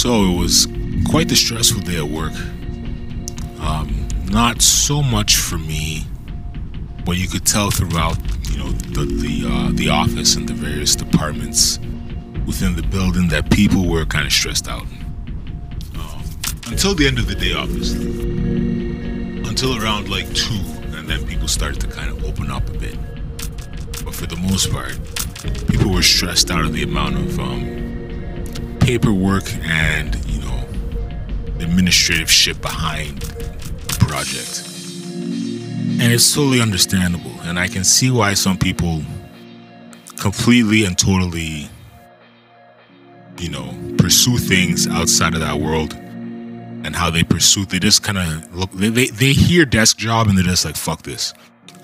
So it was quite the stressful day at work. Um, not so much for me, but you could tell throughout, you know, the the uh, the office and the various departments within the building that people were kind of stressed out. Um, until the end of the day, obviously. Until around like two, and then people started to kind of open up a bit. But for the most part, people were stressed out of the amount of um, paperwork and you know administrative shit behind the project. And it's totally understandable. And i can see why some people completely and totally you know pursue things outside of that world and how they pursue they just kind of look they, they, they hear desk job and they're just like fuck this.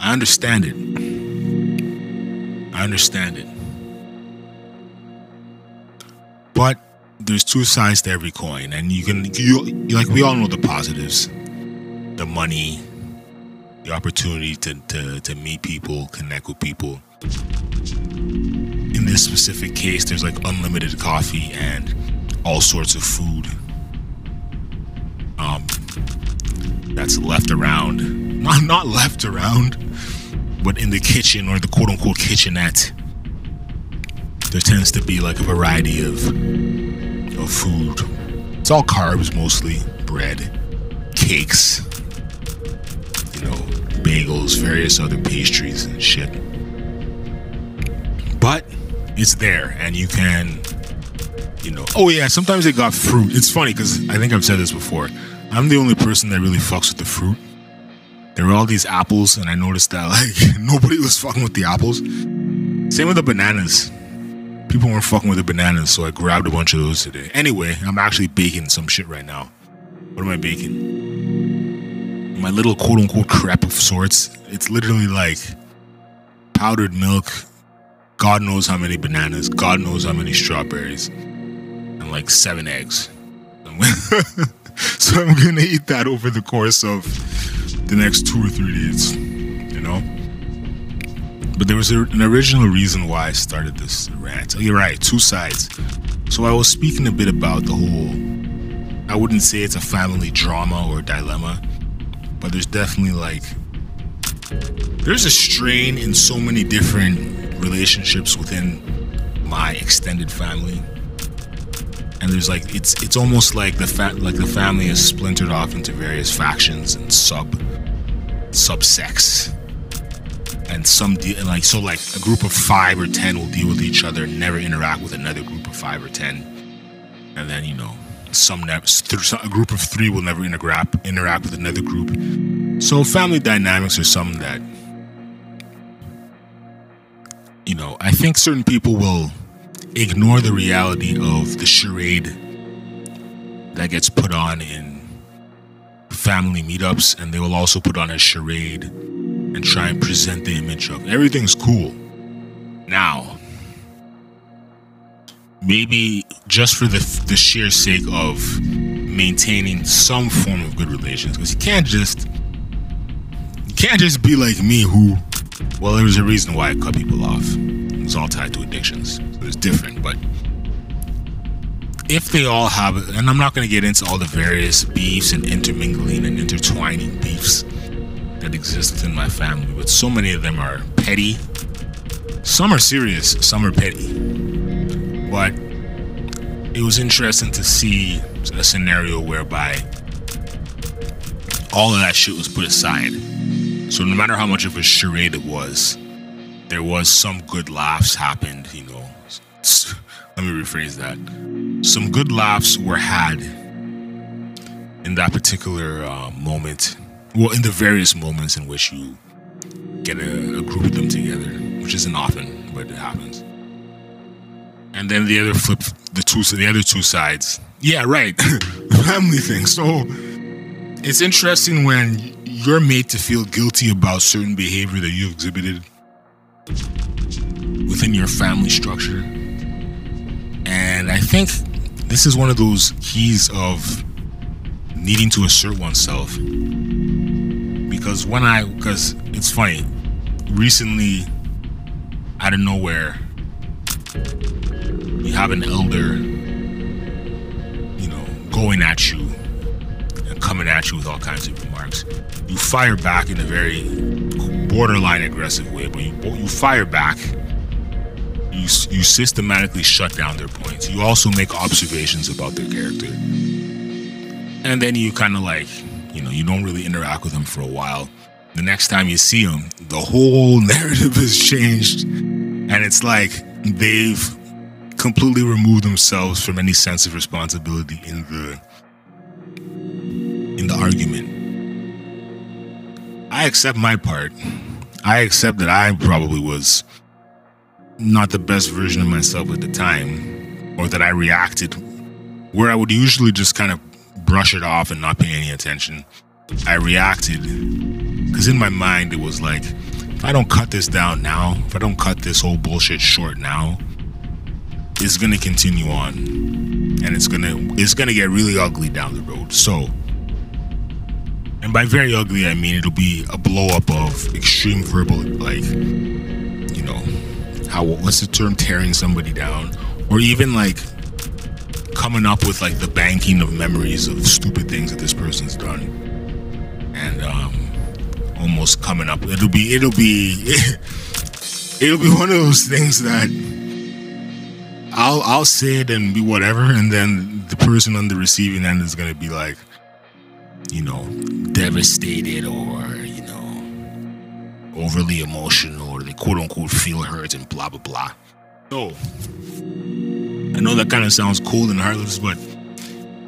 I understand it. I understand it. But there's two sides to every coin, and you can you like we all know the positives, the money, the opportunity to to to meet people, connect with people. In this specific case, there's like unlimited coffee and all sorts of food. Um, that's left around, not not left around, but in the kitchen or the quote unquote kitchenette there tends to be like a variety of of food. It's all carbs mostly, bread, cakes, you know, bagels, various other pastries and shit. But it's there and you can you know, oh yeah, sometimes they got fruit. It's funny cuz I think I've said this before. I'm the only person that really fucks with the fruit. There were all these apples and I noticed that like nobody was fucking with the apples. Same with the bananas people weren't fucking with the bananas, so I grabbed a bunch of those today. Anyway, I'm actually baking some shit right now. What am I baking? My little quote unquote crepe of sorts. It's literally like powdered milk, God knows how many bananas, God knows how many strawberries, and like seven eggs. so I'm gonna eat that over the course of the next two or three days, you know? But there was a, an original reason why I started this rant. Oh, you're right, two sides. So I was speaking a bit about the whole. I wouldn't say it's a family drama or dilemma, but there's definitely like. There's a strain in so many different relationships within my extended family. And there's like it's it's almost like the fa- like the family is splintered off into various factions and sub subsects and some deal and like so like a group of five or ten will deal with each other never interact with another group of five or ten. And then you know some never a group of three will never interact interact with another group. So family dynamics are something that you know i think certain people will ignore the reality of the charade that gets put on in family meetups and they will also put on a charade and try and present the image of everything's cool. Now, maybe just for the, the sheer sake of maintaining some form of good relations, because you can't just you can't just be like me who well there was a reason why I cut people off. It was all tied to addictions. So it's different, but if they all have and I'm not gonna get into all the various beefs and intermingling and intertwining beefs that exist in my family, but so many of them are petty. Some are serious, some are petty. But it was interesting to see a scenario whereby all of that shit was put aside. So no matter how much of a charade it was, there was some good laughs happened, you know. Let me rephrase that. Some good laughs were had in that particular uh, moment well, in the various moments in which you get a, a group of them together, which isn't often, but it happens. And then the other flip, the two, the other two sides. Yeah, right, family thing. So it's interesting when you're made to feel guilty about certain behavior that you've exhibited within your family structure. And I think this is one of those keys of needing to assert oneself because when I because it's funny, recently out of nowhere, you have an elder, you know, going at you and coming at you with all kinds of remarks. You fire back in a very borderline aggressive way, but you, you fire back. You, you systematically shut down their points. You also make observations about their character. And then you kind of like, you know, you don't really interact with them for a while. The next time you see them, the whole narrative has changed. And it's like they've completely removed themselves from any sense of responsibility in the in the argument. I accept my part. I accept that I probably was not the best version of myself at the time, or that I reacted where I would usually just kind of brush it off and not pay any attention. I reacted because in my mind it was like, if I don't cut this down now, if I don't cut this whole bullshit short now, it's gonna continue on, and it's gonna it's gonna get really ugly down the road. So, and by very ugly, I mean it'll be a blow up of extreme verbal, like, you know, how what's the term, tearing somebody down, or even like coming up with like the banking of memories of stupid things that this person's done, and um, almost coming up. It'll be it'll be it'll be one of those things that I'll I'll say it and be whatever, and then the person on the receiving end is gonna be like, you know, devastated or you know, overly emotional, or they quote unquote feel hurt and blah blah blah. So I know that kind of sounds cool and heartless, but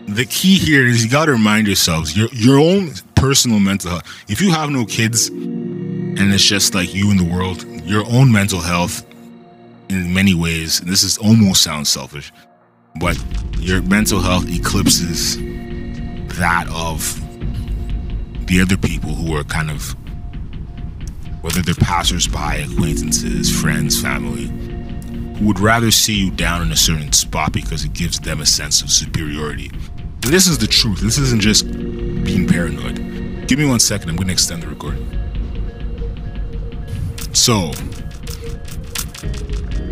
the key here is you gotta remind yourselves your your own personal mental health. If you have no kids and it's just like you in the world, your own mental health in many ways, this is almost sounds selfish, but your mental health eclipses that of the other people who are kind of whether they're passersby, acquaintances, friends, family, would rather see you down in a certain spot because it gives them a sense of superiority. And this is the truth. This isn't just being paranoid. Give me one second. I'm going to extend the recording. So,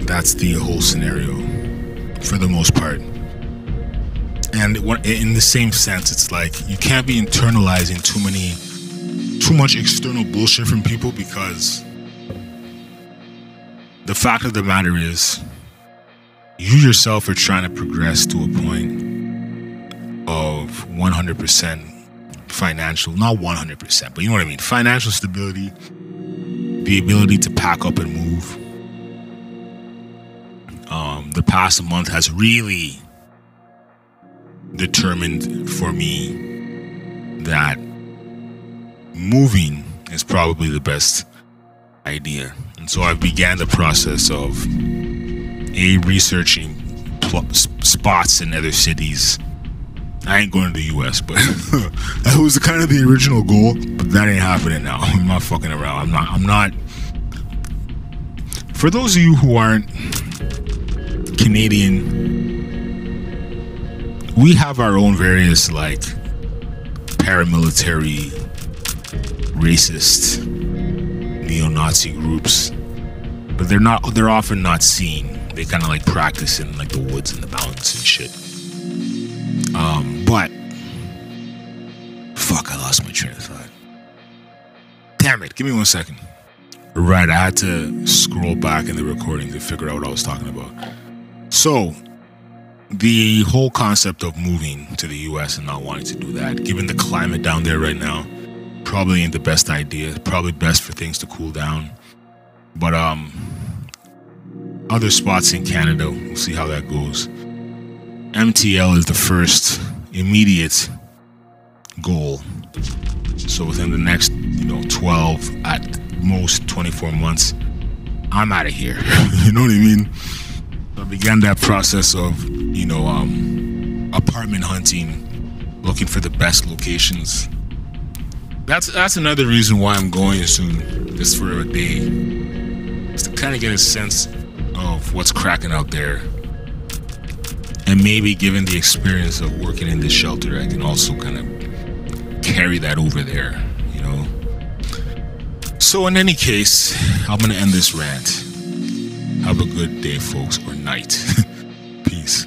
that's the whole scenario for the most part. And in the same sense, it's like you can't be internalizing too many, too much external bullshit from people because the fact of the matter is, you yourself are trying to progress to a point of 100% financial, not 100%, but you know what I mean, financial stability, the ability to pack up and move um, the past month has really determined for me that moving is probably the best idea. So I began the process of a researching spots in other cities. I ain't going to the US, but that was kind of the original goal. But that ain't happening now. I'm not fucking around. I'm not. I'm not. For those of you who aren't Canadian, we have our own various like paramilitary, racist, neo-Nazi groups, but they're not. They're often not seen. They kind of like practice in like the woods and the mountains and shit. Um, but fuck, I lost my train of thought. Damn it! Give me one second. Right, I had to scroll back in the recording to figure out what I was talking about. So, the whole concept of moving to the US and not wanting to do that, given the climate down there right now, probably ain't the best idea. Probably best for things to cool down. But um other spots in Canada, we'll see how that goes. MTL is the first immediate goal. So within the next, you know, 12 at most 24 months, I'm out of here. you know what I mean? I began that process of, you know, um, apartment hunting, looking for the best locations. That's that's another reason why I'm going soon, just for a day, just to kind of get a sense of what's cracking out there, and maybe given the experience of working in this shelter, I can also kind of carry that over there, you know. So in any case, I'm gonna end this rant. Have a good day, folks, or night. Peace.